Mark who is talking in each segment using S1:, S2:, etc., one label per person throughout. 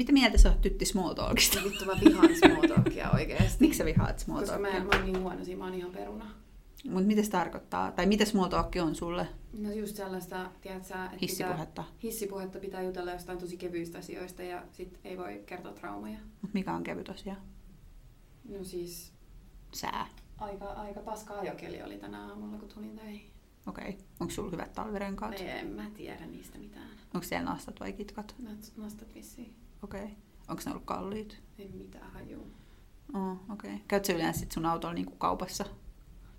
S1: Mitä mieltä sä oot tytti small talkista?
S2: Vittu mä vihaan small talkia oikeesti.
S1: Miksi sä vihaat small
S2: Koska mä,
S1: talkia?
S2: mä oon niin huono siinä, mä oon ihan peruna.
S1: Mutta mitä se tarkoittaa? Tai mitä small talk on sulle?
S2: No just sellaista, tiedätkö sä, että
S1: Hissipuhetta.
S2: Pitää, hissipuhetta pitää jutella jostain tosi kevyistä asioista ja sit ei voi kertoa traumaja.
S1: Mut mikä on kevyt asia?
S2: No siis
S1: Sää.
S2: aika, aika paska ajokeli oli tänä aamulla, kun tulin töihin.
S1: Okei. Okay. Onko sulla hyvät talvirenkaat?
S2: Ei, en mä tiedä niistä mitään.
S1: Onko siellä nastat vai kitkat?
S2: Nastat vissiin.
S1: Okei. Okay. Onko ne ollut kalliit?
S2: En mitään hajua.
S1: Oh, okei. Okay. Käytkö sä yleensä sit sun autolla niinku kaupassa?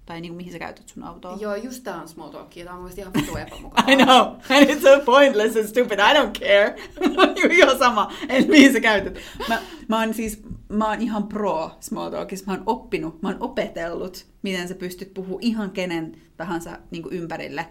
S1: Tai niinku mihin sä käytät sun autoa?
S2: Joo, just tää on small talkia. Tää on mun mielestä ihan vitu epämukavaa.
S1: I know, and it's so pointless and stupid, I don't care. Niinku ihan sama, että mihin sä käytät. Mä, mä oon siis, mä oon ihan pro small talkissa. Mä oon oppinut, mä oon opetellut, miten sä pystyt puhumaan ihan kenen tahansa niin ympärille.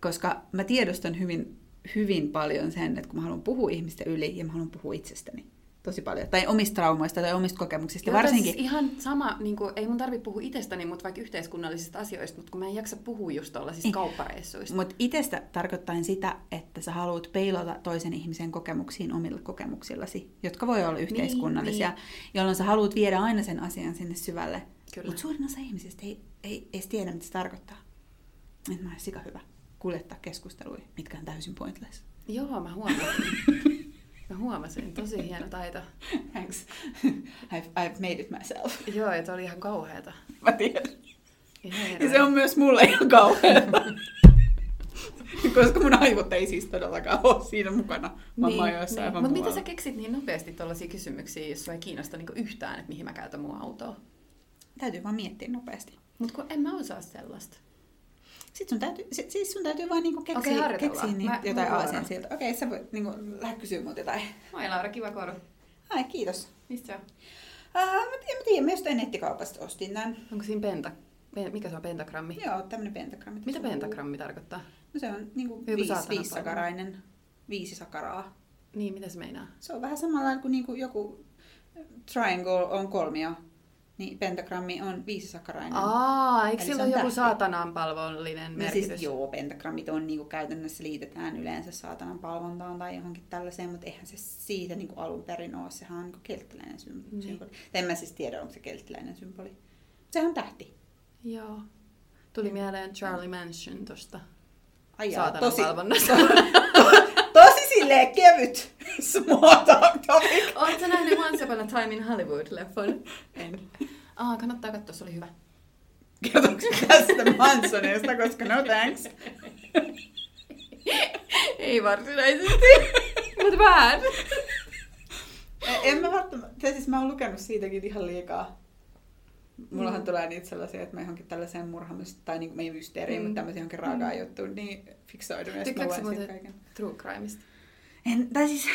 S1: Koska mä tiedostan hyvin, hyvin paljon sen, että kun mä haluan puhua ihmisten yli ja mä haluan puhua itsestäni tosi paljon. Tai omista traumoista tai omista kokemuksista.
S2: Joo,
S1: Varsinkin,
S2: Siis ihan sama, niin kuin, ei mun tarvitse puhua itsestäni, mutta vaikka yhteiskunnallisista asioista, mutta kun mä en jaksa puhua just tuollaisista
S1: Ei.
S2: kauppareissuista.
S1: Mutta itsestä tarkoittain sitä, että sä haluat peilata toisen ihmisen kokemuksiin omilla kokemuksillasi, jotka voi olla yhteiskunnallisia,
S2: niin.
S1: jolloin sä haluat viedä aina sen asian sinne syvälle. Mutta suurin osa ihmisistä ei, ei edes tiedä, mitä se tarkoittaa. Että mä olen sika hyvä kuljettaa keskusteluja, mitkä on täysin pointless.
S2: Joo, mä huomasin. mä huomasin, tosi hieno taito.
S1: Thanks. I've, I've made it myself.
S2: Joo, että oli ihan kauheata.
S1: Mä tiedän.
S2: Ihan
S1: Ja se on myös mulle ihan kauheaa. Koska mun aivot ei siis todellakaan ole siinä mukana, vaan mä oon jossain aivan
S2: Mutta mitä
S1: muualla.
S2: sä keksit niin nopeasti tuollaisia kysymyksiä, jos sua ei kiinnosta niinku yhtään, että mihin mä käytän mun autoa?
S1: Täytyy vaan miettiä nopeasti.
S2: Mutta kun en mä osaa sellaista.
S1: Sitten sun täytyy, si- siis sun täytyy vaan niinku keksiä,
S2: harjoitellaan.
S1: keksiä niin
S2: Mä-
S1: jotain aasian sieltä. Okei, sä voit niinku lähde kysyä multa jotain.
S2: Moi Laura, kiva koru.
S1: Ai, kiitos.
S2: Mistä se on?
S1: Uh, mä tiedän, mä tiedän, mä jostain nettikaupasta ostin tän.
S2: Onko siinä penta? pen- Mikä se on pentagrammi?
S1: Joo, tämmönen pentagrammi.
S2: Mitä pentagrammi tarkoittaa?
S1: No se on niinku
S2: saatanan
S1: viisisakarainen. Viisi sakaraa.
S2: Niin, mitä se meinaa?
S1: Se on vähän samalla kuin niinku joku triangle on kolmio. Niin pentagrammi on viisisakarainen.
S2: Aa, eikö sillä ole joku
S1: tähti.
S2: saatanan palvollinen
S1: No
S2: merkitys?
S1: siis joo, pentagrammit on niinku käytännössä liitetään yleensä saatanan palvontaan tai johonkin tällaiseen, mutta eihän se siitä niinku alun perin ole. Sehän on niinku kelttiläinen sym-
S2: Niin.
S1: symboli. Tai en mä siis tiedä, onko se kelttiläinen symboli. Sehän on tähti.
S2: Joo. Tuli mieleen Charlie Manson tosta
S1: Ai jaa, tosi. silleen kevyt small talk topic.
S2: Oletko nähnyt Once Upon a Time in Hollywood-leffon?
S1: En.
S2: Aa, kannattaa katsoa, se oli hyvä.
S1: Kertooko tästä Mansonista, koska no thanks.
S2: Ei varsinaisesti, mutta vähän.
S1: En mä välttämättä, siis mä oon lukenut siitäkin ihan liikaa. Mullahan
S2: Mm.
S1: tulee niitä sellaisia, että mä johonkin tällaiseen murhaamista, tai me ei mysteeriin,
S2: Mm.
S1: mutta tämmöisiä johonkin raakaa
S2: Mm.
S1: juttuun, niin fiksoidun,
S2: Tykkäätkö sä muuten. True Crimeista?
S1: En, tai siis,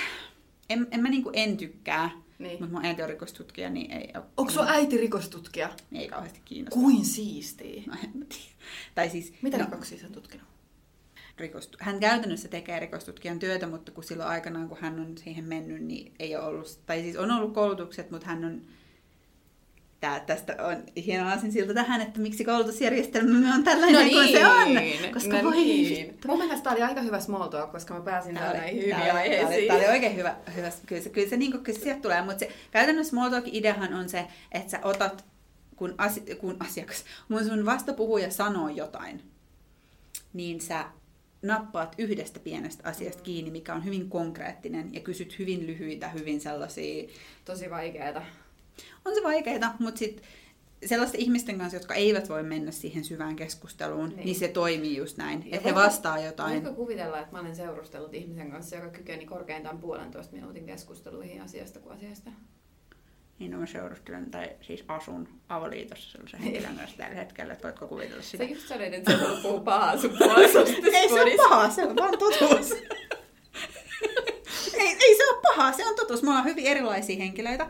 S1: en, en mä niinku en tykkää,
S2: Niin.
S1: mutta mun äiti on rikostutkija, niin ei oo-
S2: Onko sun äiti rikostutkija?
S1: Ei kauheasti kiinnosta.
S2: Kuin siistiä.
S1: No, en mä tiedä. Tai siis,
S2: Mitä
S1: no,
S2: rikoksia sä tutkinut?
S1: rikostu- hän käytännössä tekee rikostutkijan työtä, mutta kun silloin aikanaan, kun hän on siihen mennyt, niin ei ole ollut, tai siis on ollut koulutukset, mutta hän on, tää, tästä on hieno asia siltä tähän, että miksi koulutusjärjestelmämme on tällainen kuin se on. Koska
S2: no
S1: voi
S2: niin. Mun mielestä tää oli aika hyvä small talk, koska mä pääsin
S1: Tää
S2: näihin
S1: tää oli,
S2: aiheisiin.
S1: tää oli oikein hyvä. hyvä. Kyllä se, kyllä se, niin kyllä se sieltä tulee, mutta se käytännössä small talk ideahan on se, että sä otat, kun, asi, kun asiakas, mun sun vastapuhuja sanoo jotain, niin sä nappaat yhdestä pienestä asiasta kiinni, mikä on hyvin konkreettinen, ja kysyt hyvin lyhyitä, hyvin sellaisia...
S2: Tosi vaikeeta.
S1: On se vaikeaa, mutta sitten sellaisten ihmisten kanssa, jotka eivät voi mennä siihen syvään keskusteluun, niin,
S2: Niin.
S1: se toimii just näin,
S2: Ja
S1: että he vastaa jotain.
S2: Voitko kuvitella, että mä olen seurustellut ihmisen kanssa, joka kykeni korkeintaan puolentoista minuutin keskusteluihin asiasta kuin asiasta?
S1: Niin no mä seurustelen, tai siis asun avoliitossa sellaisen henkilön kanssa tällä hetkellä, että voitko kuvitella
S2: Sä
S1: sitä.
S2: just sanoit, että sä haluat puhua pahaa sun
S1: ei se ole paha, se on vaan totuus. ei, ei se ole paha, se on totuus. Me ollaan hyvin erilaisia henkilöitä.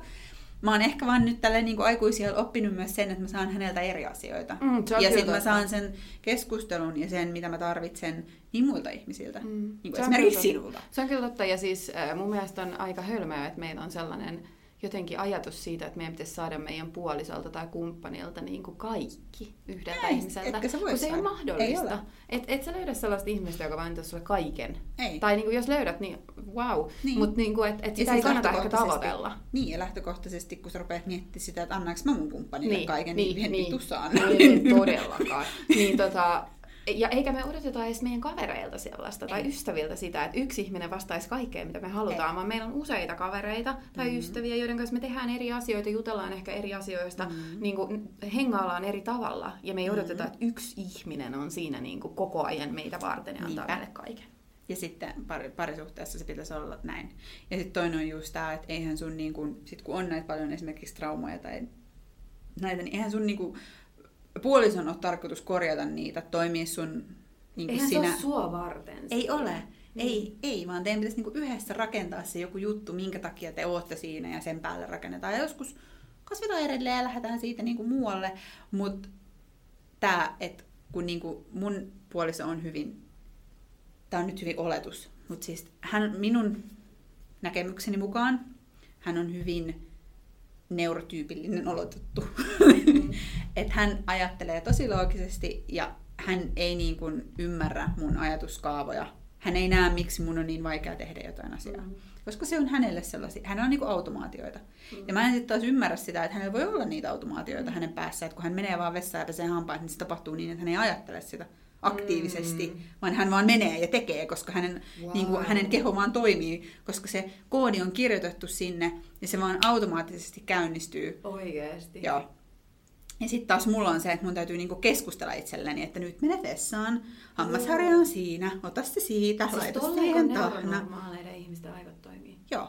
S1: Mä oon ehkä vaan nyt tällä niin aikuisia oppinut myös sen, että mä saan häneltä eri asioita.
S2: Mm,
S1: ja sitten mä saan sen keskustelun ja sen, mitä mä tarvitsen, niin muilta ihmisiltä.
S2: Mm.
S1: Niin kuin esimerkiksi sinulta.
S2: Se on kyllä totta, ja siis äh, mun mielestä on aika hölmöä, että meillä on sellainen jotenkin ajatus siitä, että meidän pitäisi saada meidän puolisolta tai kumppanilta niin kuin kaikki yhdeltä
S1: Ei,
S2: ihmiseltä. kun se ei ole mahdollista.
S1: Ei ole.
S2: et, et sä löydä sellaista ihmistä, joka vaan antaa sulle kaiken.
S1: Ei.
S2: Tai niin kuin jos löydät, niin wow.
S1: Niin.
S2: Mutta niin kuin, et, et
S1: Ja
S2: sitä
S1: siis
S2: ei kannata ehkä tavoitella.
S1: Niin, ja lähtökohtaisesti, kun sä rupeat miettimään sitä, että annaanko mä mun kumppanille
S2: Niin,
S1: kaiken,
S2: niin,
S1: niin,
S2: niin.
S1: vittu saan.
S2: Ei todellakaan. niin, tota, ja eikä me odoteta edes meidän kavereilta sellaista tai
S1: Ei.
S2: ystäviltä sitä, että yksi ihminen vastaisi kaikkeen, mitä me halutaan,
S1: Ei.
S2: vaan meillä on useita kavereita tai mm-hmm. ystäviä, joiden kanssa me tehdään eri asioita, jutellaan ehkä eri asioista, mm-hmm. niin kuin, hengaillaan eri tavalla, ja me ei odoteta,
S1: Mm-hmm.
S2: että yksi ihminen on siinä niin kuin, koko ajan meitä varten ja antaa
S1: Niinpä.
S2: meille kaiken.
S1: Ja sitten pari, parisuhteessa se pitäisi olla näin. Ja sitten toinen on just tämä, että eihän sun, niin kun, sit kun on näitä paljon esimerkiksi traumoja tai näitä, niin eihän sun niin kun, puolison ole tarkoitus korjata niitä, toimia sun niin
S2: Eihän
S1: sinä...
S2: se ole sua varten.
S1: Ei
S2: sitä.
S1: ole. Ei, ei, vaan teidän pitäisi niinku yhdessä rakentaa se joku juttu, minkä takia te ootte siinä ja sen päälle rakennetaan. Ja joskus kasvetaan edelleen ja lähdetään siitä niinku muualle. Mutta tämä, että kun niinku mun puoliso on hyvin, tämä on nyt hyvin oletus, mutta siis hän minun näkemykseni mukaan, hän on hyvin neurotyypillinen olotettu.
S2: Mm.
S1: että hän ajattelee tosi loogisesti ja hän ei niin kuin ymmärrä mun ajatuskaavoja. Hän ei näe, miksi mun on niin vaikea tehdä jotain asiaa.
S2: Mm.
S1: Koska se on hänelle sellaisia, hänellä on niin kuin automaatioita.
S2: Mm.
S1: Ja mä en sitten taas ymmärrä sitä, että hänellä voi olla niitä automaatioita hänen päässä, että kun hän menee vaan vessaan ja pesee hampaat, niin se tapahtuu niin, että hän ei ajattele sitä aktiivisesti,
S2: Mm.
S1: vaan hän vaan menee ja tekee, koska hänen,
S2: Wow.
S1: niin kuin, hänen keho vaan toimii, koska se koodi on kirjoitettu sinne ja se vaan automaattisesti käynnistyy.
S2: Oikeesti.
S1: Joo. Ja sitten taas mulla on se, että mun täytyy niinku keskustella itselleni, että nyt mene vessaan, hammasharja on siinä, ota se siitä,
S2: Siis
S1: laita siihen tahna.
S2: neuronormaaleiden ihmisten aivot toimii.
S1: Joo.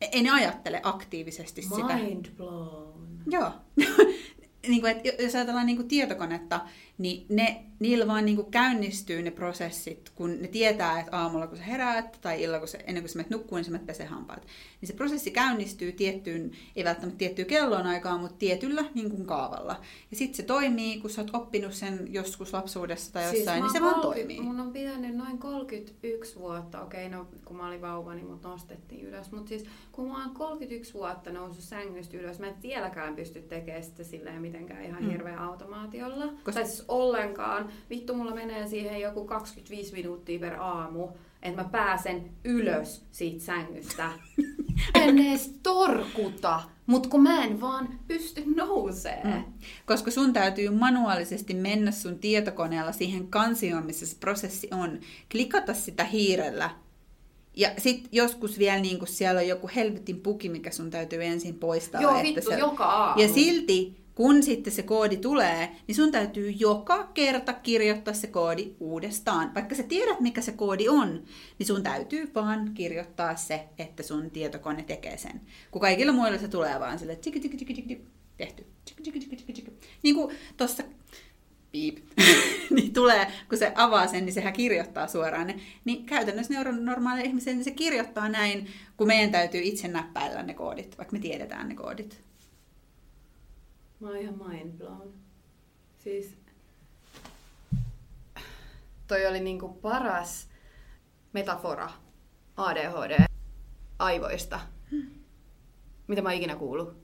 S1: E- Ei ne ajattele aktiivisesti sitä.
S2: Mind blown.
S1: Joo. niin kuin, että jos ajatellaan niin kuin tietokonetta, niin ne, niillä vaan niin kuin käynnistyy ne prosessit, kun ne tietää, että aamulla kun sä heräät tai illalla kun sä, ennen kuin sä menet nukkuun, niin sä menet pesee hampaat. Niin se prosessi käynnistyy tiettyyn, ei välttämättä tiettyyn kellon aikaan, mutta tietyllä niin kuin kaavalla. Ja sitten se toimii, kun sä oot oppinut sen joskus lapsuudessa tai jossain,
S2: mä
S1: niin se vaan
S2: 30
S1: toimii.
S2: Mun on pitänyt noin 31 vuotta, okei, no kun mä olin vauva, niin mut nostettiin ylös. Mutta siis kun mä oon 31 vuotta noussut sängystä ylös, mä en vieläkään pysty tekemään sitä silleen mitenkään ihan
S1: Mm.
S2: hirveän automaatiolla.
S1: Koska-
S2: Tai siis ollenkaan. Vittu, mulla menee siihen joku 25 minuuttia per aamu, että mä pääsen ylös siitä sängystä. en edes torkuta, mut kun mä en vaan pysty nousee.
S1: Mm. Koska sun täytyy manuaalisesti mennä sun tietokoneella siihen kansioon, missä se prosessi on, klikata sitä hiirellä. Ja sitten joskus vielä niin kun siellä on joku helvetin puki, mikä sun täytyy ensin poistaa.
S2: Joo,
S1: että
S2: vittu,
S1: se...
S2: joka aamu.
S1: Ja silti, kun sitten se koodi tulee, niin sun täytyy joka kerta kirjoittaa se koodi uudestaan. Vaikka sä tiedät, mikä se koodi on, niin sun täytyy vaan kirjoittaa se, että sun tietokone tekee sen. Kun kaikilla muilla se tulee vaan sille tiki tiki tiki tiki tehty. Tiki, tiki, tiki, tiki, tiki. Niin kuin tossa piip, niin tulee, kun se avaa sen, niin sehän kirjoittaa suoraan ne. Niin käytännössä neuronormaali ihmisen, niin se kirjoittaa näin, kun meidän täytyy itse näppäillä ne koodit, vaikka me tiedetään ne koodit.
S2: Mä oon ihan mind blown. Siis... Toi oli niinku paras metafora ADHD-aivoista, mitä mä oon ikinä kuullut.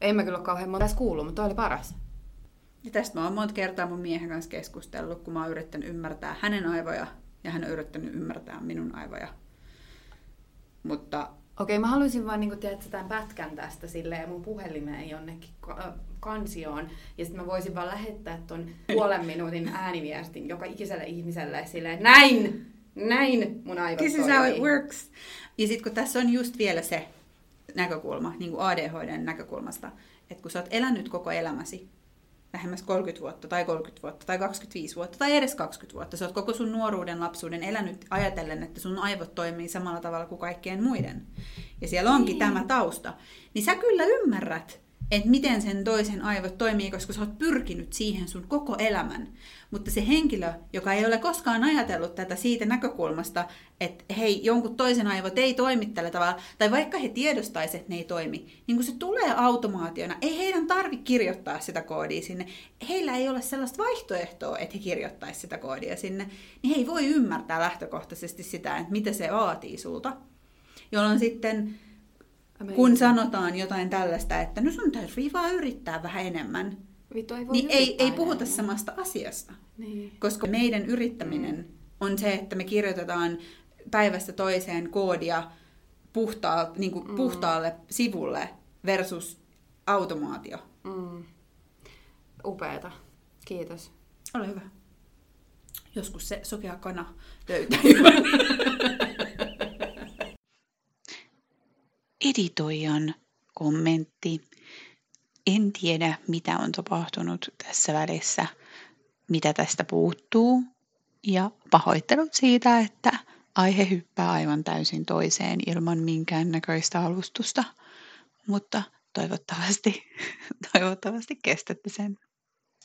S2: En mä kyllä ole kauhean monta kuullut, mutta toi oli paras.
S1: Ja tästä mä oon monta kertaa mun miehen kanssa keskustellut, kun mä oon yrittänyt ymmärtää hänen aivoja ja hän on yrittänyt ymmärtää minun aivoja. Mutta
S2: Okei, mä haluaisin vaan niinku tehdä tämän pätkän tästä silleen mun puhelimeen jonnekin kansioon. Ja sitten mä voisin vaan lähettää ton puolen minuutin ääniviestin joka ikiselle ihmiselle silleen, näin! Näin mun aivot
S1: this is how it works. Ja sitten kun tässä on just vielä se näkökulma, niin kuin ADHDn näkökulmasta, että kun sä oot elänyt koko elämäsi, lähemmäs 30 vuotta tai 30 vuotta tai 25 vuotta tai edes 20 vuotta. Sä oot koko sun nuoruuden, lapsuuden elänyt ajatellen, että sun aivot toimii samalla tavalla kuin kaikkien muiden. Ja siellä onkin
S2: Niin.
S1: tämä tausta. Niin sä kyllä ymmärrät, että miten sen toisen aivot toimii, koska sä oot pyrkinyt siihen sun koko elämän. Mutta se henkilö, joka ei ole koskaan ajatellut tätä siitä näkökulmasta, että hei, jonkun toisen aivot ei toimi tällä tavalla, tai vaikka he tiedostaisivat, että ne ei toimi, niin kun se tulee automaationa, ei heidän tarvi kirjoittaa sitä koodia sinne. Heillä ei ole sellaista vaihtoehtoa, että he kirjoittaisivat sitä koodia sinne, niin he ei voi ymmärtää lähtökohtaisesti sitä, että mitä se vaatii sulta. Jolloin sitten. Kun sanotaan jotain tällaista, että no sun täytyy vaan yrittää vähän enemmän,
S2: Vittu ei
S1: niin ei, ei puhuta
S2: enää.
S1: samasta asiasta.
S2: Niin.
S1: Koska meidän yrittäminen
S2: Mm.
S1: on se, että me kirjoitetaan päivästä toiseen koodia puhtaa, niin kuin
S2: Mm.
S1: puhtaalle sivulle versus automaatio.
S2: Mm. Upeeta. Kiitos.
S1: Ole hyvä. Joskus se sokea kana löytää. Editoijan kommentti. En tiedä, mitä on tapahtunut tässä välissä, mitä tästä puuttuu. Ja pahoittelut siitä, että aihe hyppää aivan täysin toiseen ilman minkään näköistä alustusta. Mutta toivottavasti, toivottavasti kestätte sen.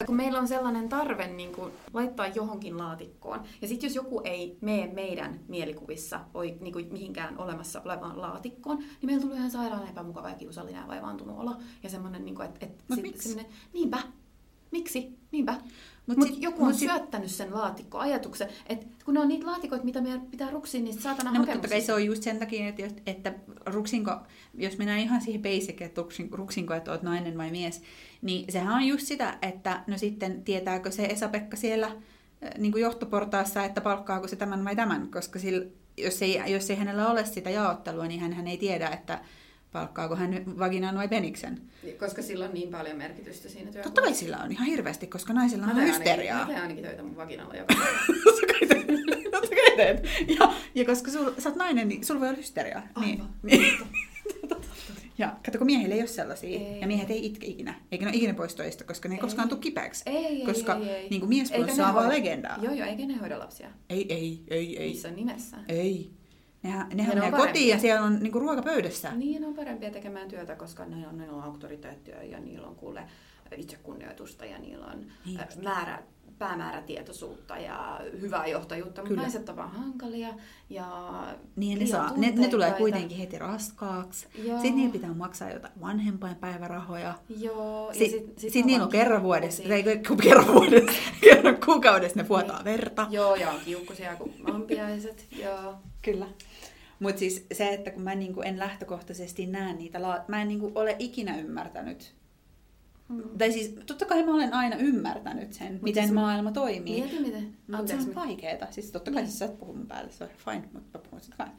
S2: Kun meillä on sellainen tarve niin kuin, laittaa johonkin laatikkoon, ja sitten jos joku ei mene meidän mielikuvissa oi, niin kuin, mihinkään olemassa olevaan laatikkoon, niin meillä tulee ihan sairaan epämukava ja kiusallinen ja vaivaantunut olo. Ja semmoinen, niin kuin, että, että
S1: Mut
S2: sit-
S1: miksi?
S2: semmoinen, niinpä, miksi, niinpä.
S1: Mut
S2: Mutta Mut joku
S1: mut
S2: on
S1: sit-
S2: syöttänyt sen laatikkoajatuksen, että kun ne on niitä laatikoita, mitä meidän pitää ruksia niistä saatana
S1: No, mutta kai se on just sen takia, että, jos- että ruksinko, jos mennään ihan siihen basic, että ruksin- ruksinko, että oot nainen vai mies, niin sehän on just sitä, että no sitten tietääkö se Esa-Pekka siellä äh, niin kuin johtoportaassa, että palkkaako se tämän vai tämän, koska sillä, jos, ei, jos ei hänellä ole sitä jaottelua, niin hän, hän ei tiedä, että palkkaako hän vaginan vai peniksen.
S2: Koska sillä on niin paljon merkitystä siinä työssä.
S1: Totta kai sillä on ihan hirveästi, koska naisilla on hysteriaa.
S2: Mä teen ainakin töitä mun vaginalla joka päivä.
S1: Ja, ja koska sul, sä oot nainen, niin sulla voi olla hysteriaa. Niin.
S2: Aivan.
S1: niin. Ja kato, kun miehillä ei ole sellaisia.
S2: Ei.
S1: Ja miehet ei itke ikinä. Eikä ne ole ikinä pois töistä, koska ne ei,
S2: Ei.
S1: koskaan tule kipeäksi.
S2: Ei, ei,
S1: koska
S2: ei, ei.
S1: Niin kuin mies saa vaan legendaa.
S2: Joo, joo, eikä ne hoida lapsia.
S1: Ei, ei, ei, ei.
S2: Missään nimessä.
S1: Ei. Nehän, nehän
S2: ne on
S1: menee kotiin ja
S2: parempia.
S1: siellä on niinku ruoka pöydässä.
S2: Niin, ne on parempia tekemään työtä, koska ne on, ne on auktoriteettia ja niillä on kuule itsekunnioitusta ja niillä on
S1: Niin
S2: äh, määrä, päämäärätietoisuutta ja hyvää johtajuutta, mutta
S1: Kyllä.
S2: naiset on vaan hankalia ja
S1: Niin ne, saa, ne, ne tulee kuitenkin heti raskaaksi.
S2: Joo.
S1: Sitten niillä pitää maksaa jotain vanhempainpäivärahoja.
S2: Joo, ja
S1: Sitten
S2: sit,
S1: sit, sit niillä on kerran vuodessa, kun kerran vuodessa, kerran kuukaudessa ne vuotaa verta.
S2: Joo, ja on kiukkusia kuin ampiaiset, joo.
S1: Kyllä. Mutta siis se, että kun mä niinku en lähtökohtaisesti näe niitä, la- mä en niinku ole ikinä ymmärtänyt.
S2: Mm.
S1: Tai siis totta kai mä olen aina ymmärtänyt sen,
S2: Mut
S1: miten
S2: siis-
S1: maailma toimii.
S2: Mieti miten.
S1: Mutta se on vaikeeta. Siis totta kai
S2: Niin.
S1: sä et puhu mun päälle, se on fine, mutta mä puhun sit fine.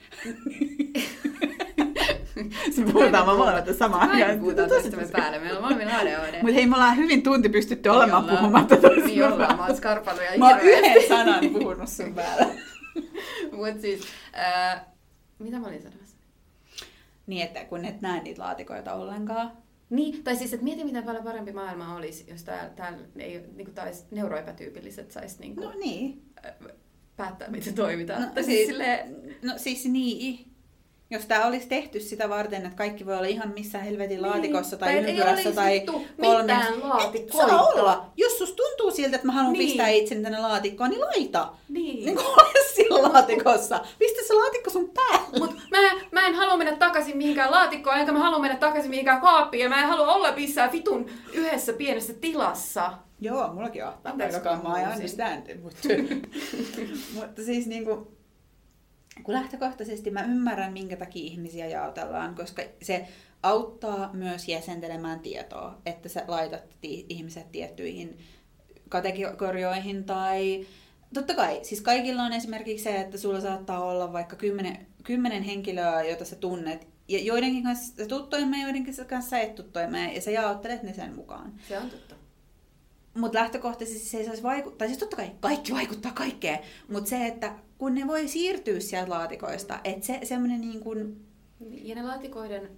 S1: Se puhutaan vaan molemmat samaan
S2: Aina puhutaan toistemme päälle. Meillä on molemmilla ADHD.
S1: Mutta hei, me ollaan hyvin tunti pystytty olemaan puhumatta toistemme
S2: Niin ollaan, mä oon skarpannut ja
S1: Mä oon yhden sanan puhunut sun päällä.
S2: Mut siis, ää, mitä mä olin sanomassa?
S1: Niin, että kun et näe niitä laatikoita ollenkaan.
S2: Niin, tai siis, että mieti miten paljon parempi maailma olisi, jos täällä, täällä ei, niin kuin tais neuroepätyypilliset sais niin kuin,
S1: No niin.
S2: päättää, miten toimitaan.
S1: No,
S2: tai siis silleen,
S1: no siis niin. Jos tämä olisi tehty sitä varten, että kaikki voi olla ihan missä helvetin laatikossa tai,
S2: Tai ei
S1: ympyrässä tai
S2: mitään laatikoita.
S1: saa olla. Jos sus tuntuu siltä, että mä haluan
S2: Niin.
S1: pistää itseni tänne laatikkoon, niin laita.
S2: niin.
S1: Niin kuin ole siellä laatikossa. Pistä se laatikko sun päälle.
S2: Mut mä, mä en halua mennä takaisin mihinkään laatikkoon, enkä mä halua mennä takaisin mihinkään kaappiin, ja mä en halua olla missään vitun yhdessä pienessä tilassa.
S1: Joo, mullakin on
S2: Anteeksi,
S1: tamperikammaa ja
S2: kun
S1: understand. Mutta, mutta siis niinku, kun lähtökohtaisesti mä ymmärrän, minkä takia ihmisiä jaotellaan, koska se auttaa myös jäsentelemään tietoa, että sä laitat ti- ihmiset tiettyihin kategorioihin tai totta kai, siis kaikilla on esimerkiksi se, että sulla saattaa olla vaikka kymmenen, kymmenen henkilöä, jota sä tunnet, ja joidenkin kanssa sä tuut toimeen, joidenkin kanssa sä et tuu toimeen, ja sä jaottelet ne sen mukaan.
S2: Se on totta.
S1: Mutta lähtökohtaisesti se ei saisi vaikuttaa, siis totta kai kaikki vaikuttaa kaikkeen, mutta se, että kun ne voi siirtyä sieltä laatikoista, että se semmoinen niin kuin,
S2: Ja ne laatikoiden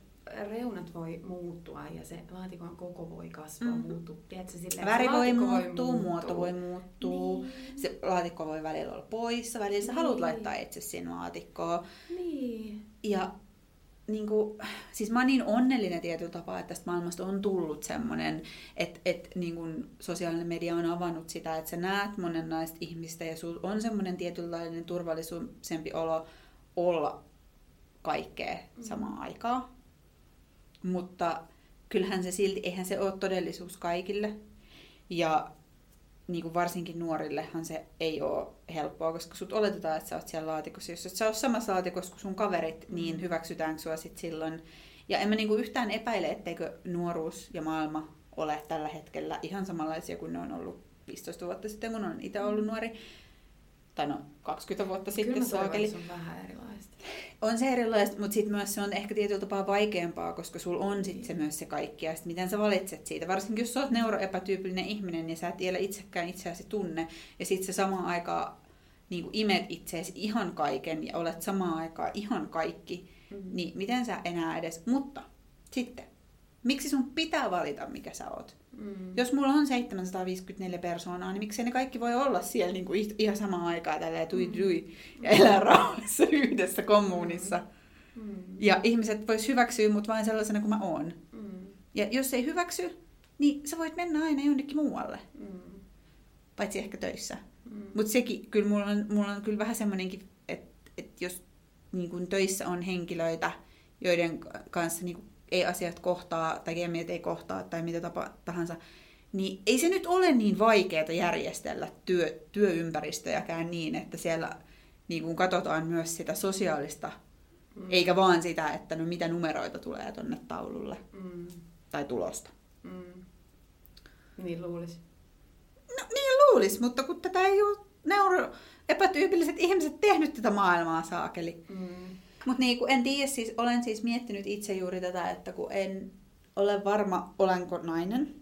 S2: reunat voi muuttua ja se laatikon koko voi kasvaa,
S1: Mm.
S2: mm. muuttua. Tiedätkö, silleen,
S1: väri voi muuttua, muoto voi muuttua,
S2: Niin.
S1: se laatikko voi välillä olla poissa, välillä sä
S2: Niin.
S1: haluat laittaa itse sinne laatikkoon.
S2: Niin.
S1: Ja niin kuin, siis mä oon niin onnellinen tietyllä tapaa, että tästä maailmasta on tullut semmoinen, että, että niin kuin sosiaalinen media on avannut sitä, että sä näet monenlaista ihmistä ja sulla on semmoinen tietynlainen turvallisempi olo olla kaikkea samaan aikaan. Mutta kyllähän se silti, eihän se ole todellisuus kaikille. Ja niin kuin varsinkin nuorillehan se ei ole helppoa, koska sut oletetaan, että sä oot siellä laatikossa. Jos et sä oot samassa laatikossa kuin sun kaverit, niin hyväksytäänkö sua sit silloin Ja en mä niinku yhtään epäile, etteikö nuoruus ja maailma ole tällä hetkellä ihan samanlaisia kuin ne on ollut 15 vuotta sitten, kun on itse ollut nuori. Tai no 20 vuotta
S2: Kyllä
S1: sitten saakeli.
S2: se on vähän erilaista.
S1: On se erilaista, mutta sitten myös se on ehkä tietyllä tapaa vaikeampaa, koska sul on sitten se myös se kaikki ja sit miten sä valitset siitä. Varsinkin jos sä oot neuroepätyypillinen ihminen, niin sä et vielä itsekään itseäsi tunne ja sitten sä samaan aikaan niin imet itseesi ihan kaiken ja olet samaan aikaan ihan kaikki,
S2: Mm.
S1: niin miten sä enää edes... Mutta sitten, miksi sun pitää valita, mikä sä oot?
S2: Mm.
S1: Jos mulla on 754 persoonaa, niin miksei ne kaikki voi olla siellä niin kuin ihan samaan aikaan tälleen tui tui ja elää rauhassa yhdessä kommunissa.
S2: Mm.
S1: Ja ihmiset vois hyväksyä mut vain sellaisena kuin mä oon.
S2: Mm.
S1: Ja jos ei hyväksy, niin sä voit mennä aina jonnekin muualle.
S2: Mm.
S1: Paitsi ehkä töissä.
S2: Mm.
S1: Mutta sekin, kyllä mulla on, mulla on kyllä vähän semmoinenkin, että et jos niin kun töissä on henkilöitä, joiden kanssa niin kun ei asiat kohtaa, tai kemiat ei kohtaa, tai mitä tapa tahansa, niin ei se nyt ole niin vaikeaa järjestellä työ, työympäristöjäkään niin, että siellä niin kun katsotaan myös sitä sosiaalista,
S2: Mm.
S1: eikä vaan sitä, että no mitä numeroita tulee tonne taululle
S2: Mm.
S1: tai tulosta.
S2: Mm. Niin luulisi.
S1: No niin luulis, mutta kun tätä ei ole neuro epätyypilliset ihmiset tehnyt tätä maailmaa saakeli.
S2: Mm.
S1: Mutta niin, en tiedä, siis olen siis miettinyt itse juuri tätä, että kun en ole varma, olenko nainen,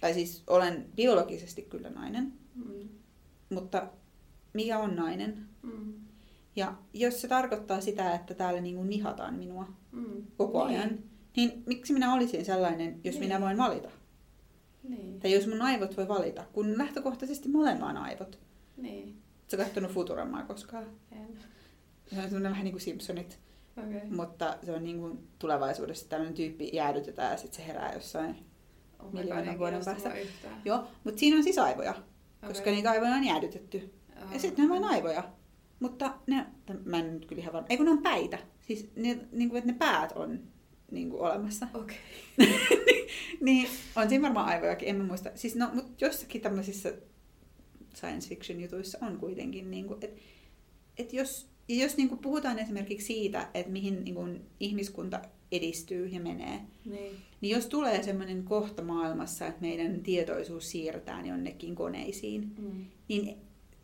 S1: tai siis olen biologisesti kyllä nainen,
S2: Mm.
S1: mutta mikä on nainen?
S2: Mm.
S1: Ja jos se tarkoittaa sitä, että täällä niinku nihataan minua
S2: Mm.
S1: koko
S2: Niin.
S1: ajan, niin miksi minä olisin sellainen, jos
S2: Niin.
S1: minä voin valita?
S2: Niin.
S1: Tai jos mun aivot voi valita, kun lähtökohtaisesti molemmat aivot.
S2: Niin.
S1: Oletko katsonut Futuramaa koskaan?
S2: En.
S1: Se on vähän niin kuin Simpsonit.
S2: Okay.
S1: mutta se on niin kuin tulevaisuudessa tämmöinen tyyppi jäädytetään ja sitten se herää jossain.
S2: Oh
S1: miljoonan vuoden päästä. Joo, mutta siinä on siis aivoja, koska
S2: Okei.
S1: niitä aivoja on jäädytetty.
S2: Ah,
S1: Ja sitten ne on vain aivoja. Mutta ne, mä en nyt kyllä ihan varma, ei kun ne on päitä. Siis ne, niin kuin, että ne päät on niin kuin olemassa.
S2: Okei.
S1: niin on siinä varmaan aivojakin, en mä muista. Siis no, mutta jossakin tämmöisissä science fiction jutuissa on kuitenkin, niin kuin, että et jos, ja jos niin kuin puhutaan esimerkiksi siitä, että mihin niin kuin ihmiskunta edistyy ja menee,
S2: Niin.
S1: niin jos tulee semmoinen kohta maailmassa, että meidän tietoisuus siirretään jonnekin koneisiin,
S2: Mm.
S1: niin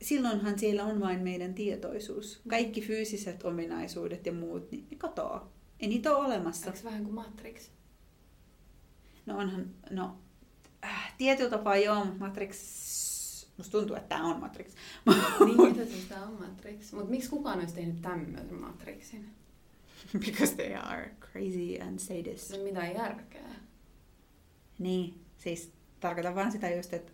S1: silloinhan siellä on vain meidän tietoisuus. Kaikki fyysiset ominaisuudet ja muut, niin ne katoaa. Ei niitä ole olemassa.
S2: Onko vähän kuin Matrix?
S1: No onhan, no äh, tietyllä tapaa joo, Matrix, musta tuntuu, että tämä on Matrix.
S2: niin, mitä se sitä on Matrix? Mutta miksi kukaan olisi tehnyt tämmöisen Matrixin?
S1: Because they are crazy and sadist.
S2: Se mitään järkeä.
S1: Niin, siis tarkoitan vaan sitä just, että,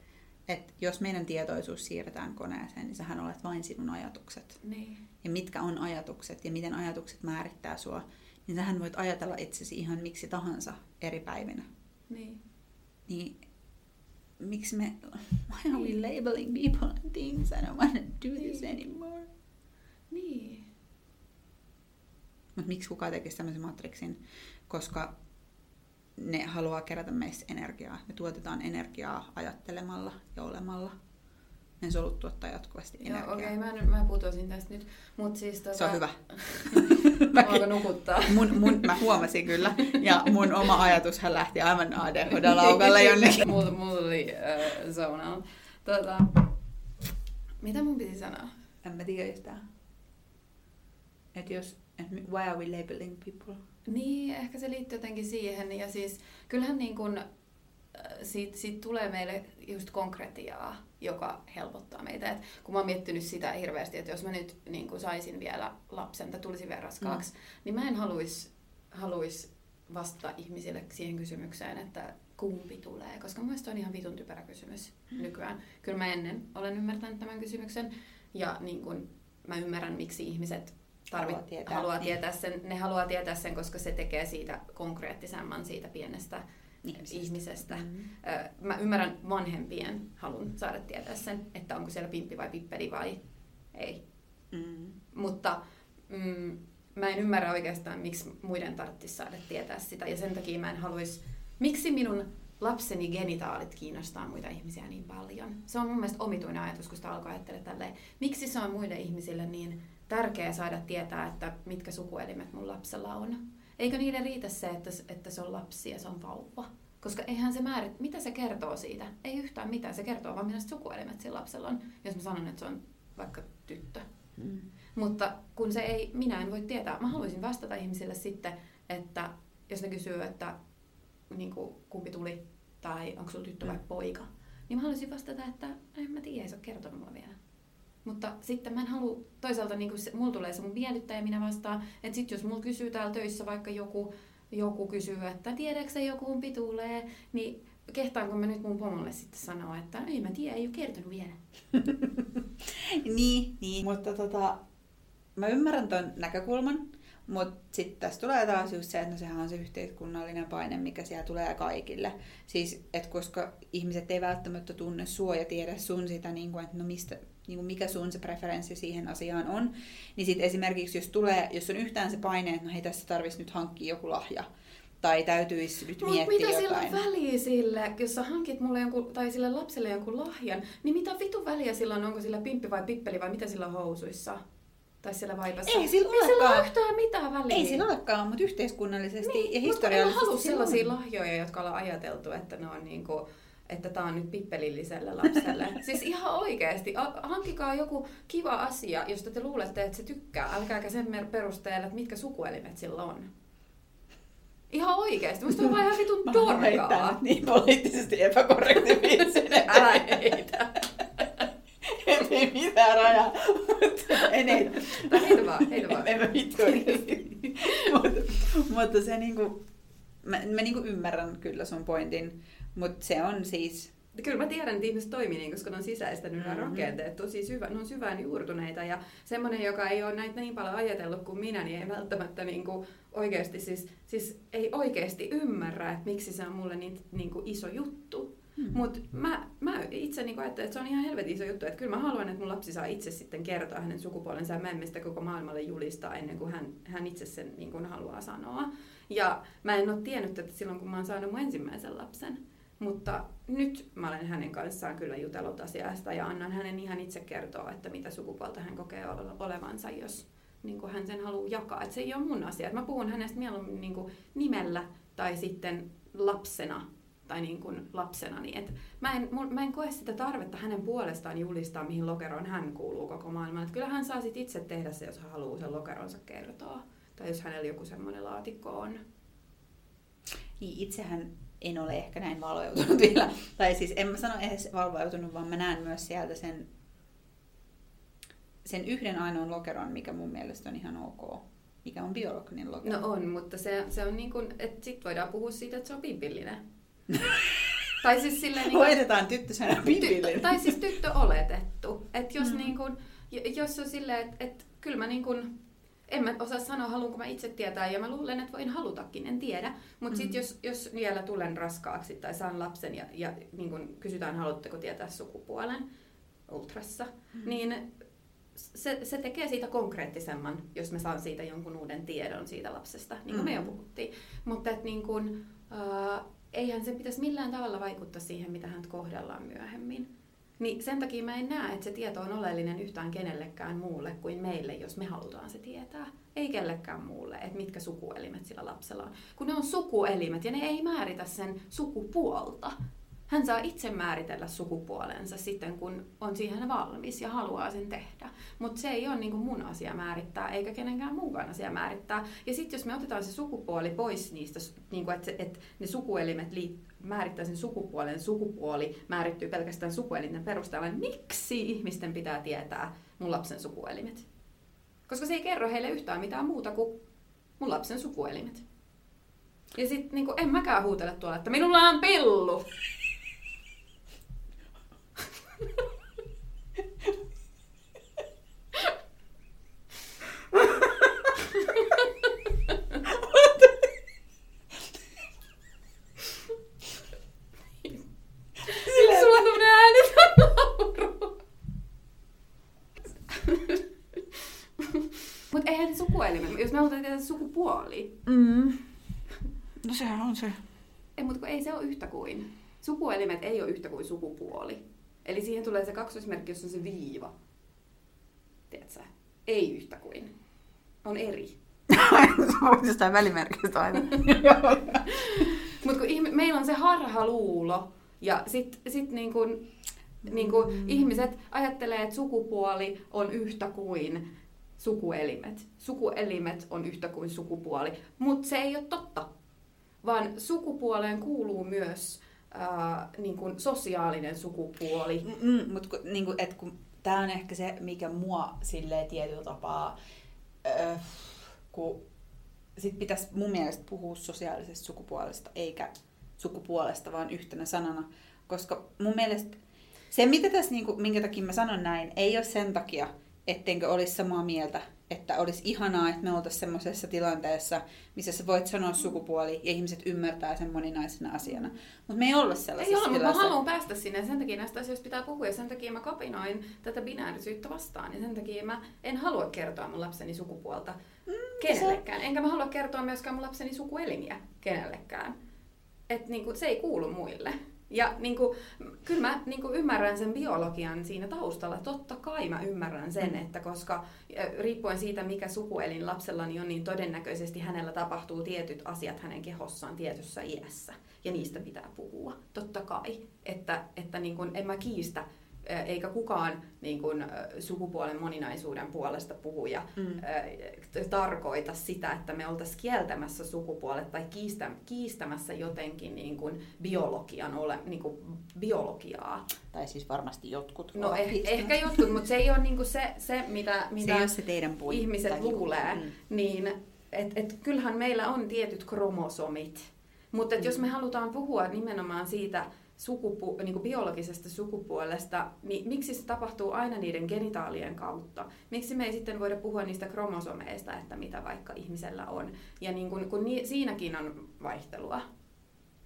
S1: että jos meidän tietoisuus siirretään koneeseen, niin sähän olet vain sinun ajatukset.
S2: Niin.
S1: Ja mitkä on ajatukset ja miten ajatukset määrittää sua, niin sähän voit ajatella itsesi ihan miksi tahansa eri päivinä.
S2: Niin.
S1: Niin miksi me, why are we labeling people and things? I don't want to do this anymore.
S2: Niin.
S1: Mutta miksi kukaan tekisi tämmöisen matriksin? Koska ne haluaa kerätä meistä energiaa. Me tuotetaan energiaa ajattelemalla ja olemalla. Ne solut tuottaa jatkuvasti
S2: Joo,
S1: energiaa.
S2: okei, okay, mä, mä putosin tästä nyt. Mut siis tota...
S1: Se on hyvä.
S2: Mä nukuttaa.
S1: Mun, mun, mä huomasin kyllä. Ja mun oma ajatushan lähti aivan ADHD-laukalle jonnekin.
S2: mulla, mulla oli äh, Tota, mitä mun piti sanoa?
S1: En mä tiedä yhtään. Että jos, et why are we labeling people?
S2: Niin, ehkä se liittyy jotenkin siihen. Ja siis kyllähän niin kun, siitä, siitä tulee meille just konkretiaa, joka helpottaa meitä. Et kun mä oon miettinyt sitä hirveästi, että jos mä nyt niin kun saisin vielä lapsen tai tulisin vielä raskaaksi, mm. niin mä en haluaisi haluais vastata ihmisille siihen kysymykseen, että kumpi tulee, koska mun mielestä on ihan vitun typerä kysymys nykyään. Kyllä mä ennen olen ymmärtänyt tämän kysymyksen ja niin kun mä ymmärrän, miksi ihmiset tarvit,
S1: Haluaa tietää.
S2: haluaa tietää sen, ne haluaa tietää sen, koska se tekee siitä konkreettisemman siitä pienestä
S1: Ihmisestä.
S2: ihmisestä.
S1: Mm.
S2: Ö, Mä ymmärrän vanhempien halun saada tietää sen, että onko siellä pimppi vai pippeli vai ei.
S1: Mm.
S2: Mutta mm, mä en ymmärrä oikeastaan, miksi muiden tarvitsisi saada tietää sitä. Ja sen takia mä en haluaisi... Miksi minun lapseni genitaalit kiinnostaa muita ihmisiä niin paljon? Se on mun mielestä omituinen ajatus, kun sitä alkaa ajattelemaan tälleen. Miksi se on muille ihmisille niin tärkeää saada tietää, että mitkä sukuelimet mun lapsella on? Eikö niiden riitä se, että, että se on lapsi ja se on vauva? Koska eihän se määrit, mitä se kertoo siitä? Ei yhtään mitään, se kertoo vaan millaiset sukuelimet sillä lapsella on, jos mä sanon, että se on vaikka tyttö. Mm. Mutta kun se ei, minä en voi tietää, mä haluaisin vastata ihmisille sitten, että jos ne kysyy, että niin kuin, kumpi tuli, tai onko sulla tyttö vai mm. poika, niin mä haluaisin vastata, että en mä tiedä, ei se ole kertonut mulle vielä. Mutta sitten mä en halua, toisaalta niin kuin se, mulla tulee se mun miellyttäjä, minä vastaan, että sitten jos mulla kysyy täällä töissä vaikka joku, joku kysyy, että tiedätkö joku kumpi tulee, niin kehtaanko mä nyt mun pomolle sitten sanoa, että ei mä tiedä, ei ole kertonut vielä.
S1: niin, niin, mutta tota, mä ymmärrän ton näkökulman, mutta sitten tässä tulee taas just se, että no sehän on se yhteiskunnallinen paine, mikä siellä tulee kaikille. Siis, että koska ihmiset ei välttämättä tunne sua ja tiedä sun sitä, niin kuin, että no mistä, niin kuin mikä sun se preferenssi siihen asiaan on, niin sitten esimerkiksi jos tulee, jos on yhtään se paine, että no hei tässä tarvitsisi nyt hankkia joku lahja, tai täytyisi nyt Mut miettiä
S2: mitä
S1: jotain.
S2: sillä on väliä sille, jos sä hankit mulle jonkun, tai sille lapselle jonkun lahjan, niin mitä vitu väliä sillä on, onko sillä pimppi vai pippeli vai mitä sillä on housuissa? Tai siellä vaipassa.
S1: Ei sillä
S2: Ei sillä ole yhtään mitään väliä.
S1: Ei sillä olekaan, mutta yhteiskunnallisesti
S2: niin,
S1: ja historiallisesti.
S2: Mutta sellaisia lahjoja, jotka ollaan ajateltu, että ne on niinku, että tämä on nyt pippelilliselle lapselle. siis ihan oikeasti, hankkikaa joku kiva asia, josta te luulette, että se tykkää. Älkääkä sen perusteella, että mitkä sukuelimet sillä on. Ihan oikeesti. Musta on vaan ihan vitun torkaa.
S1: niin poliittisesti epäkorrekti viitsin.
S2: Älä heitä.
S1: ei mitään rajaa. en heitä.
S2: heitä vaan, heitä vaan.
S1: En mä vittu mutta, mutta se niinku, mä, mä niinku ymmärrän kyllä sun pointin, mutta se on siis...
S2: Kyllä mä tiedän, että ihmiset toimii niin, koska ne on sisäistänyt mm-hmm. nämä rakenteet tosi syvä, ne on syvään juurtuneita ja semmoinen, joka ei ole näitä niin paljon ajatellut kuin minä, niin ei välttämättä niin kuin oikeasti, siis, siis ei oikeasti ymmärrä, että miksi se on mulle niin, niin kuin iso juttu. Hmm. Mutta mä, mä itse niin ajattelen, että se on ihan helvetin iso juttu. Että kyllä mä haluan, että mun lapsi saa itse sitten kertoa hänen sukupuolensa ja mä en sitä koko maailmalle julistaa ennen kuin hän, hän itse sen niin kuin haluaa sanoa. Ja mä en ole tiennyt että silloin, kun mä oon saanut mun ensimmäisen lapsen. Mutta nyt mä olen hänen kanssaan kyllä jutellut asiasta ja annan hänen ihan itse kertoa, että mitä sukupuolta hän kokee olevansa, jos niin kuin hän sen haluaa jakaa. Että se ei ole mun asia. Että mä puhun hänestä mieluummin niin kuin nimellä tai sitten lapsena tai niin kuin lapsena. Niin et mä, en, mä en koe sitä tarvetta hänen puolestaan julistaa, mihin lokeroon hän kuuluu koko maailmaan. Et kyllä hän saa sit itse tehdä se, jos hän haluaa sen lokeronsa kertoa. Tai jos hänellä joku semmoinen laatikko on.
S1: Niin, itsehän en ole ehkä näin valveutunut vielä. Tai siis en mä sano edes valveutunut, vaan mä näen myös sieltä sen, sen yhden ainoan lokeron, mikä mun mielestä on ihan ok. Mikä on biologinen lokero.
S2: No on, mutta se, se on niin kuin, että sit voidaan puhua siitä, että se on pimpillinen. tai siis silleen... Niin
S1: kuin, Hoidetaan tyttösenä pimpillinen.
S2: tai siis tyttö oletettu. Että jos, mm. niin kuin, jos on silleen, että et, kyllä mä niin kuin, en mä osaa sanoa, haluanko mä itse tietää, ja mä luulen, että voin halutakin, en tiedä. Mutta mm. sitten jos, jos vielä tulen raskaaksi tai saan lapsen ja, ja niin kun kysytään, haluatteko tietää sukupuolen ultrassa, mm. niin se, se tekee siitä konkreettisemman, jos mä saan siitä jonkun uuden tiedon siitä lapsesta, niin kuin mm. me jo puhuttiin. Mutta että niin kun, äh, eihän se pitäisi millään tavalla vaikuttaa siihen, mitä hän kohdellaan myöhemmin. Niin sen takia mä en näe, että se tieto on oleellinen yhtään kenellekään muulle kuin meille, jos me halutaan se tietää. Ei kellekään muulle, että mitkä sukuelimet sillä lapsella on. Kun ne on sukuelimet ja ne ei määritä sen sukupuolta. Hän saa itse määritellä sukupuolensa sitten, kun on siihen valmis ja haluaa sen tehdä. Mutta se ei ole niin mun asia määrittää, eikä kenenkään muunkaan asia määrittää. Ja sitten jos me otetaan se sukupuoli pois niistä, niin että, että ne sukuelimet liittyvät määrittää sen sukupuolen, sukupuoli määrittyy pelkästään sukuelinten perusteella, niin miksi ihmisten pitää tietää mun lapsen sukuelimet? Koska se ei kerro heille yhtään mitään muuta kuin mun lapsen sukuelimet. Ja sit niin en mäkään huutele tuolla, että minulla on pillu. jos me halutaan tietää sukupuoli.
S1: Mm. No sehän on se.
S2: Ei, mutta ei se ole yhtä kuin. Sukuelimet ei ole yhtä kuin sukupuoli. Eli siihen tulee se kaksoismerkki, jossa on se viiva. Tiedätkö? Ei yhtä kuin. On eri.
S1: Puhut jostain välimerkistä aina.
S2: Mutta kun meillä on se harhaluulo, ja sitten sit niin kun, niin kun mm. ihmiset ajattelee, että sukupuoli on yhtä kuin sukuelimet. Sukuelimet on yhtä kuin sukupuoli, mutta se ei ole totta. Vaan sukupuoleen kuuluu myös äh, niin kun sosiaalinen sukupuoli.
S1: Mm, mutta kun, niin kuin, kun, tää on ehkä se, mikä mua silleen tietyllä tapaa, öö, kun sit pitäisi mun mielestä puhua sosiaalisesta sukupuolesta, eikä sukupuolesta, vaan yhtenä sanana. Koska mun mielestä se, mitä tässä, niin kuin, minkä takia mä sanon näin, ei ole sen takia, ettenkö olisi samaa mieltä, että olisi ihanaa, että me oltaisiin semmoisessa tilanteessa, missä sä voit sanoa sukupuoli ja ihmiset ymmärtää sen moninaisena asiana. Mutta me ei olla sellaisessa
S2: Ei ole, mutta mä haluan päästä sinne. Sen takia näistä asioista pitää puhua ja sen takia mä kapinoin tätä binäärisyyttä vastaan. Ja sen takia mä en halua kertoa mun lapseni sukupuolta kenellekään. Enkä mä halua kertoa myöskään mun lapseni sukuelimiä kenellekään. Et niinku, se ei kuulu muille. Ja niinku, kyllä mä niinku ymmärrän sen biologian siinä taustalla. Totta kai mä ymmärrän sen, että koska riippuen siitä, mikä sukuelin lapsellani on, niin todennäköisesti hänellä tapahtuu tietyt asiat hänen kehossaan tietyssä iässä. Ja niistä pitää puhua. Totta kai. Että, että niinku, en mä kiistä eikä kukaan niin kuin, sukupuolen moninaisuuden puolesta puhuja
S1: Mm.
S2: tarkoita sitä, että me oltaisiin kieltämässä sukupuolet tai kiistä, kiistämässä jotenkin niin kuin biologian ole, niin kuin biologiaa.
S1: Tai siis varmasti jotkut
S2: No eh, ehkä jotkut, mutta se ei ole niin kuin se, se, mitä,
S1: Se
S2: mitä
S1: ole se teidän pointti.
S2: ihmiset luulee,
S1: Mm.
S2: niin et, et kyllähän meillä on tietyt kromosomit. Mutta et jos me halutaan puhua nimenomaan siitä sukupu, niin kuin biologisesta sukupuolesta, niin miksi se tapahtuu aina niiden genitaalien kautta? Miksi me ei sitten voida puhua niistä kromosomeista, että mitä vaikka ihmisellä on? Ja niin kun, kun ni, siinäkin on vaihtelua.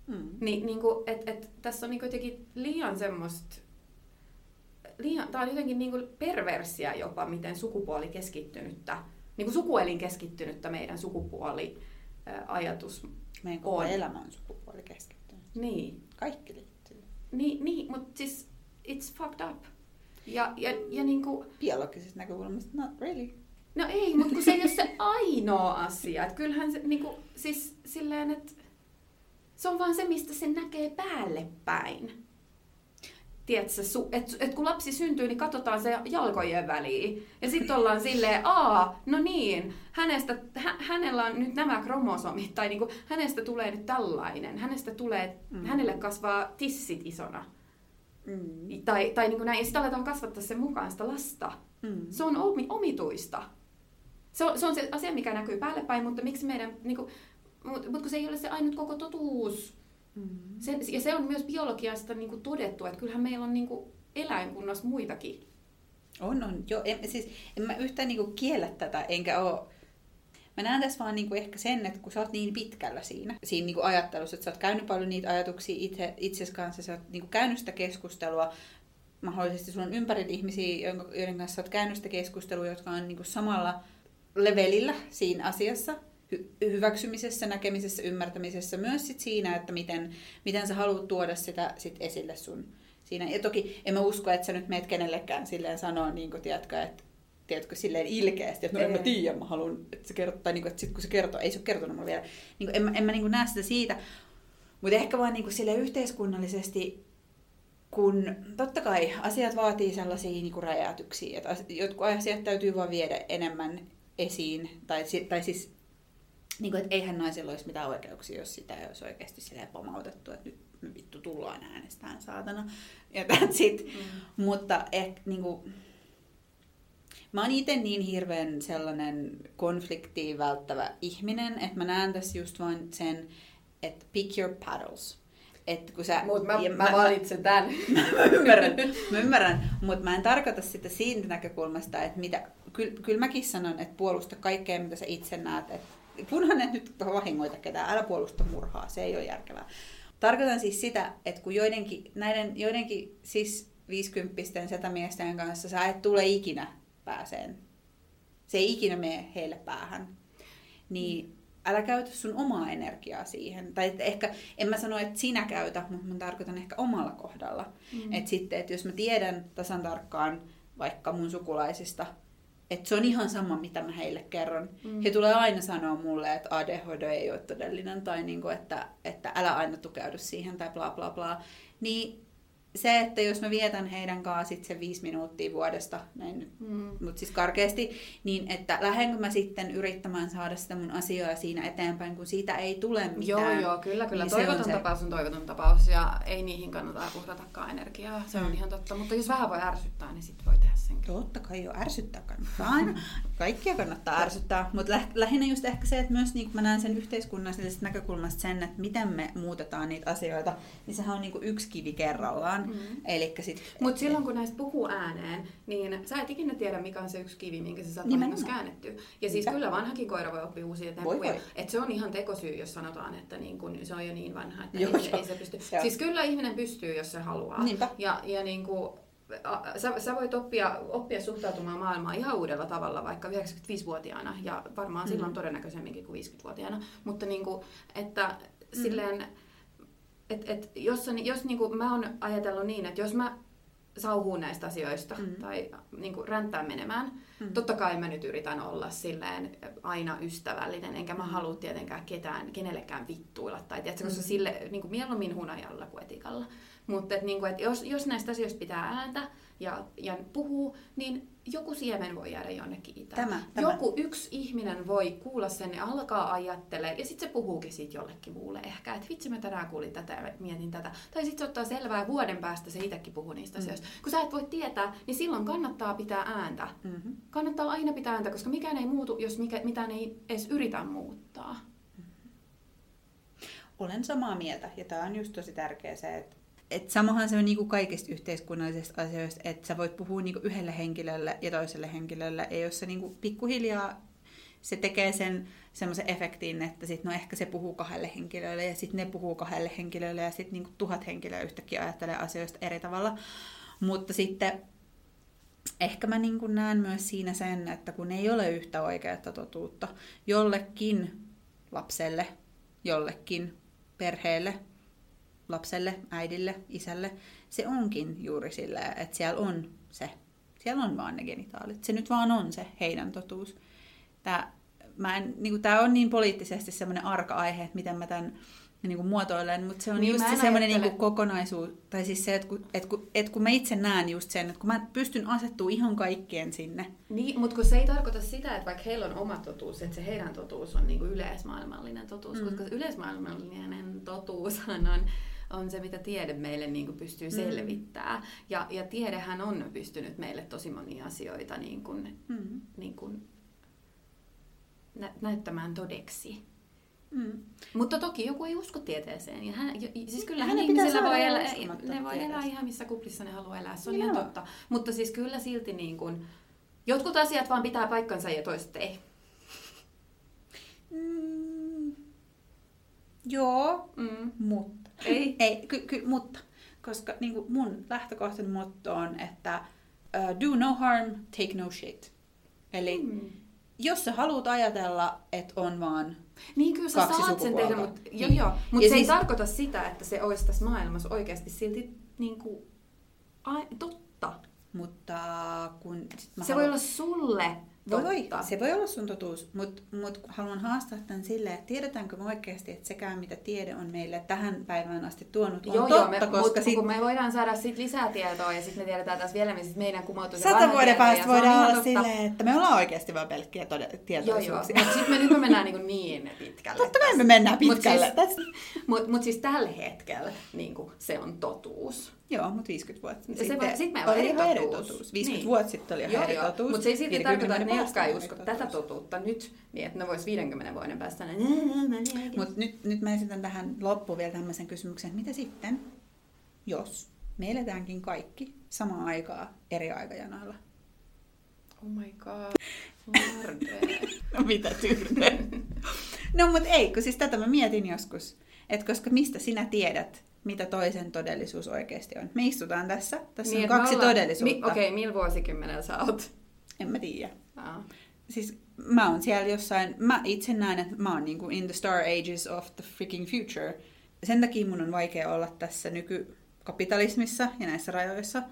S1: Mm.
S2: Niin, niin kuin, et, et, tässä on niin jotenkin liian semmoista, liian, tää on jotenkin niin kuin perversia jopa, miten sukupuoli keskittynyttä, niin kuin sukuelin keskittynyttä meidän sukupuoli-ajatus.
S1: Meidän koko
S2: On.
S1: elämä on sukupuoli keskittynyt.
S2: Niin,
S1: Kaikki liittyy.
S2: Niin, niin mutta siis it's fucked up. Ja, ja, ja niin kuin,
S1: Biologisesta näkökulmasta, not really.
S2: no ei, mutta kun se ei ole se ainoa asia. Et kyllähän se niin kuin, siis silleen, että se on vaan se, mistä se näkee päälle päin. Tiedätkö, su, et, et kun lapsi syntyy, niin katsotaan se jalkojen väliin. Ja sitten ollaan silleen, aa, no niin, hänestä, hä, hänellä on nyt nämä kromosomit, tai niinku, hänestä tulee nyt tällainen, hänestä tulee,
S1: Mm.
S2: hänelle kasvaa tissit isona.
S1: Mm.
S2: Tai, tai niinku näin, ja sitten aletaan kasvattaa sen mukaan sitä lasta.
S1: Mm.
S2: Se on omi, omituista. Se on, se on se asia, mikä näkyy päälle päin, mutta miksi meidän, niinku, mutta mut kun se ei ole se ainut koko totuus.
S1: Mm.
S2: Se, ja se on myös biologiasta niin kuin todettu, että kyllähän meillä on niin kuin eläinkunnassa muitakin.
S1: On, on. Joo, en, siis, en mä yhtään niinku kiellä tätä, enkä oo... Mä näen tässä vaan niinku ehkä sen, että kun sä oot niin pitkällä siinä, siinä niinku ajattelussa, että sä oot käynyt paljon niitä ajatuksia itse, itses kanssa, sä oot niinku käynyt sitä keskustelua, mahdollisesti sulla on ympärillä ihmisiä, joiden kanssa sä oot käynyt sitä keskustelua, jotka on niinku samalla levelillä siinä asiassa, hyväksymisessä, näkemisessä, ymmärtämisessä, myös sit siinä, että miten, miten sä haluat tuoda sitä sit esille sun siinä. Ja toki en mä usko, että sä nyt meet kenellekään silleen sanoa, niin kuin, tiedätkö, että tiedätkö, silleen ilkeästi, että no en mä tiedä, mä haluan, että se kertoo, tai niin kuin, että sit kun se kertoo, ei se ole kertonut mulle vielä, niin kuin, en, mä- en mä niin kuin näe sitä siitä, mutta ehkä vaan niin kuin silleen yhteiskunnallisesti, kun totta kai asiat vaatii sellaisia niin kuin räjäytyksiä, että jotkut asiat täytyy vaan viedä enemmän esiin, tai, tai siis niin kuin, että eihän naisilla olisi mitään oikeuksia, jos sitä ei olisi oikeasti silleen pomautettu, että nyt me vittu tullaan äänestään saatana. Ja that's it. Mm. Mutta ehkä niin kuin, mä oon itse niin hirveän sellainen konfliktiin välttävä ihminen, että mä näen tässä just vain sen, että pick your paddles. Kun sä,
S2: Mutta mä,
S1: ja
S2: mä, valitsen tämän.
S1: mä ymmärrän, mä ymmärrän mutta mä en tarkoita sitä siitä näkökulmasta, että mitä, kyllä, kyllä mäkin sanon, että puolusta kaikkea, mitä sä itse näet. Että kunhan et nyt vahingoita ketään, älä puolusta murhaa, se ei ole järkevää. Tarkoitan siis sitä, että kun joidenkin, näiden joidenkin siis 50 setämiesten kanssa sä et tule ikinä pääseen, se ei ikinä mene heille päähän, niin älä käytä sun omaa energiaa siihen. Tai että ehkä, en mä sano, että sinä käytä, mutta mä tarkoitan ehkä omalla kohdalla.
S2: Mm.
S1: Että sitten, että jos mä tiedän tasan tarkkaan vaikka mun sukulaisista, että se on ihan sama, mitä mä heille kerron. Mm. He tulee aina sanoa mulle, että ADHD ei ole todellinen, tai niinku, että, että älä aina tukeudu siihen, tai bla bla bla. Niin se, että jos mä vietän heidän kanssa sit se viisi minuuttia vuodesta, näin nyt, mm. mutta siis karkeasti, niin että lähdenkö mä sitten yrittämään saada sitä mun asiaa siinä eteenpäin, kun siitä ei tule mitään.
S2: Joo, joo, kyllä, kyllä.
S1: Niin
S2: toivoton
S1: on se-
S2: tapaus on toivoton tapaus ja ei niihin kannata uhratakaan energiaa. Se on
S1: Mm.
S2: ihan totta. Mutta jos vähän voi ärsyttää, niin sitten voi tehdä senkin.
S1: Totta kai jo ärsyttää kannattaa aina. Kaikkia kannattaa ärsyttää. Mutta lä- lähinnä just ehkä se, että myös niin mä näen sen yhteiskunnallisesta näkökulmasta sen, että miten me muutetaan niitä asioita, niin sehän on niin yksi kivi kerrallaan.
S2: Mm.
S1: Elikkä sit,
S2: Mutta silloin kun näistä puhuu ääneen, niin sä et ikinä tiedä, mikä on se yksi kivi, minkä sä saat vahingossa käännettyä. Ja siis kyllä vanhakin koira voi oppia uusia temppuja.
S1: voi.
S2: Et se on ihan tekosyy, jos sanotaan, että niin kun se on jo niin vanha, että
S1: Joo,
S2: ei, se,
S1: joo.
S2: ei se pysty.
S1: Joo.
S2: Siis kyllä ihminen pystyy, jos se haluaa.
S1: Niinpä.
S2: Ja, ja niin kuin, a- sä, sä voit oppia, oppia suhtautumaan maailmaan ihan uudella tavalla, vaikka 95-vuotiaana, ja varmaan
S1: Mm.
S2: silloin todennäköisemminkin kuin 50-vuotiaana. Mutta niin kuin, että silleen, et, et, jos, on- jos niin kuin mä oon ajatellut niin, että jos mä sauhuun näistä asioista
S1: Mm.
S2: tai niin kuin ränttään menemään,
S1: Mm.
S2: totta kai mä nyt yritän olla silleen aina ystävällinen, enkä mä
S1: Mm.
S2: halua tietenkään ketään, kenellekään vittuilla, tai tiedätkö, koska
S1: Mm.
S2: sille niin kuin mieluummin hunajalla kuin etikalla. Mutta et, niin kuin, et jos, jos näistä asioista pitää ääntä ja, ja puhuu, niin joku siemen voi jäädä jonnekin itään.
S1: Tämä, tämä.
S2: Joku yksi ihminen voi kuulla sen ja alkaa ajattelemaan, ja sitten se puhuukin siitä jollekin muulle ehkä, että vitsi mä tänään kuulin tätä ja mietin tätä. Tai sitten se ottaa selvää ja vuoden päästä se itsekin puhuu niistä
S1: Mm.
S2: asioista. Kun sä et voi tietää, niin silloin kannattaa pitää ääntä.
S1: Mm-hmm.
S2: Kannattaa aina pitää ääntä, koska mikään ei muutu, jos mikä, mitään ei edes yritä muuttaa.
S1: Olen samaa mieltä, ja tämä on just tosi tärkeä se, että et samahan se on niinku kaikista yhteiskunnallisista asioista, että sä voit puhua niinku yhdelle henkilölle ja toiselle henkilölle, ja jos se niinku pikkuhiljaa se tekee sen semmoisen efektin, että sit, no ehkä se puhuu kahdelle henkilölle ja sitten ne puhuu kahdelle henkilölle ja sitten niinku tuhat henkilöä yhtäkkiä ajattelee asioista eri tavalla. Mutta sitten ehkä mä niin kuin näen myös siinä sen, että kun ei ole yhtä oikeaa totuutta jollekin lapselle, jollekin perheelle, lapselle, äidille, isälle, se onkin juuri silleen, että siellä on se, siellä on vaan ne genitaalit. Se nyt vaan on se heidän totuus. Tää, mä en, niin kuin, tää on niin poliittisesti semmoinen arka aihe, että miten mä tämän niin kuin muotoilen, mutta se on
S2: Niin,
S1: niin, just se
S2: en
S1: semmoinen niin kuin kokonaisuus, tai siis se, että kun, että, kun, että kun mä itse näen just sen, että kun mä pystyn asettua ihan kaikkien sinne,
S2: Niin, mutta kun se ei tarkoita sitä, että vaikka heillä on oma totuus, että se heidän totuus on niinku yleismaailmallinen totuus,
S1: mm.
S2: koska yleismaailmallinen totuushan on, on se, mitä tiede meille niinku pystyy
S1: Mm.
S2: selvittämään. Ja, ja tiedehän on pystynyt meille tosi monia asioita niin kuin,
S1: mm,
S2: niin kuin nä- näyttämään todeksi.
S1: mm.
S2: Mutta toki joku ei usko tieteeseen. Ja hän, siis
S1: Hänen pitää
S2: ihmisillä
S1: saada
S2: voi elää, ne voi elää ihan missä kuplissa ne haluaa elää. Se on
S1: Joo.
S2: ihan totta. Mutta siis kyllä silti niin kuin, jotkut asiat vaan pitää paikkansa ja toiset ei.
S1: Mm, joo,
S2: Mm.
S1: mutta.
S2: Ei.
S1: Ei, ky, ky, mutta. Koska niin kuin mun lähtökohtainen motto on, että uh, do no harm, take no shit. Eli mm. Jos sä haluat ajatella, että on vaan...
S2: Niin kyllä sä
S1: Kaksi
S2: saat sen tehdä, mutta joo,
S1: Niin.
S2: joo. Mut
S1: Ja
S2: se ei
S1: siis-
S2: tarkoita sitä, että se olisi tässä maailmassa oikeasti silti niin kuin, ai, totta.
S1: Mutta kun... Sit mä
S2: se voi olla sulle
S1: Voi, voi, se voi olla sun totuus, mutta mut haluan haastaa tämän silleen, että tiedetäänkö me oikeasti, että sekään mitä tiede on meille tähän päivään asti tuonut on
S2: Joo,
S1: totta,
S2: joo, me,
S1: koska
S2: mutta
S1: sit
S2: kun me voidaan saada sit lisää tietoa ja sitten me tiedetään taas vielä, missä meidän kumoutuu se
S1: sata vuoden päästä voidaan olla
S2: totta.
S1: silleen, että me ollaan oikeasti vaan pelkkiä tode-
S2: Joo, joo.
S1: tietoisuuksia.
S2: Mutta sitten me nyt me mennään niin, niin pitkälle.
S1: Totta kai me mennään
S2: Mut
S1: pitkälle.
S2: Siis,
S1: Siis...
S2: Mutta mut siis tällä hetkellä niin se on totuus.
S1: Joo, mutta 50 vuotta
S2: Se
S1: sitten
S2: voi- sit meillä on
S1: oli
S2: eri
S1: ihan eri
S2: totuus.
S1: totuus. 50
S2: Niin.
S1: vuotta sitten oli ihan eri totuus.
S2: Mutta se ei silti
S1: 50
S2: tarkoita, että ne, jotka ei usko
S1: eri
S2: tätä
S1: totuus.
S2: totuutta nyt, niin että ne vois 50 vuoden päästä näin.
S1: Mutta nyt, nyt mä esitän tähän loppuun vielä tämmöisen kysymyksen, että mitä sitten, jos me eletäänkin kaikki samaan aikaa eri aikajanoilla?
S2: Oh my god.
S1: No mitä tyrne? no mut ei, kun siis tätä mä mietin joskus. Että koska mistä sinä tiedät, mitä toisen todellisuus oikeasti on. Me istutaan tässä, tässä
S2: Niin,
S1: on kaksi
S2: ollaan-
S1: todellisuutta.
S2: Mi- Okei, okay, millä vuosikymmenellä sä oot?
S1: En mä tiedä.
S2: Ah.
S1: Siis mä oon siellä jossain, mä itse näen, että mä oon niinku in the star ages of the freaking future. Sen takia mun on vaikea olla tässä nykykapitalismissa ja näissä rajoissa,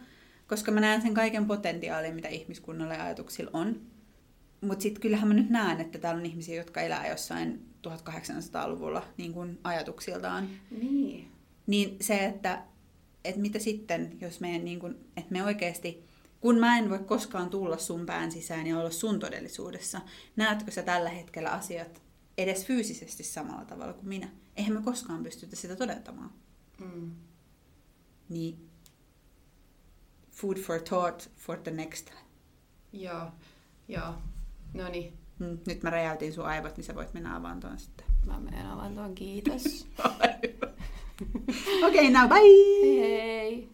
S1: koska mä näen sen kaiken potentiaalin, mitä ihmiskunnalla ja ajatuksilla on. Mutta sitten kyllähän mä nyt näen, että täällä on ihmisiä, jotka elää jossain 1800-luvulla niin kuin ajatuksiltaan.
S2: Niin.
S1: Niin se, että, että mitä sitten, jos meidän, niin kuin, että me oikeasti, kun mä en voi koskaan tulla sun pään sisään ja olla sun todellisuudessa, näetkö sä tällä hetkellä asiat edes fyysisesti samalla tavalla kuin minä? Eihän me koskaan pystytä sitä todentamaan.
S2: Mm.
S1: Niin food for thought for the next time.
S2: Joo, joo. No niin,
S1: Mm, nyt mä räjäytin sun aivot, niin sä voit mennä avaan tuon sitten.
S2: mä menen avantoon, kiitos.
S1: okay, now bye.
S2: Hey.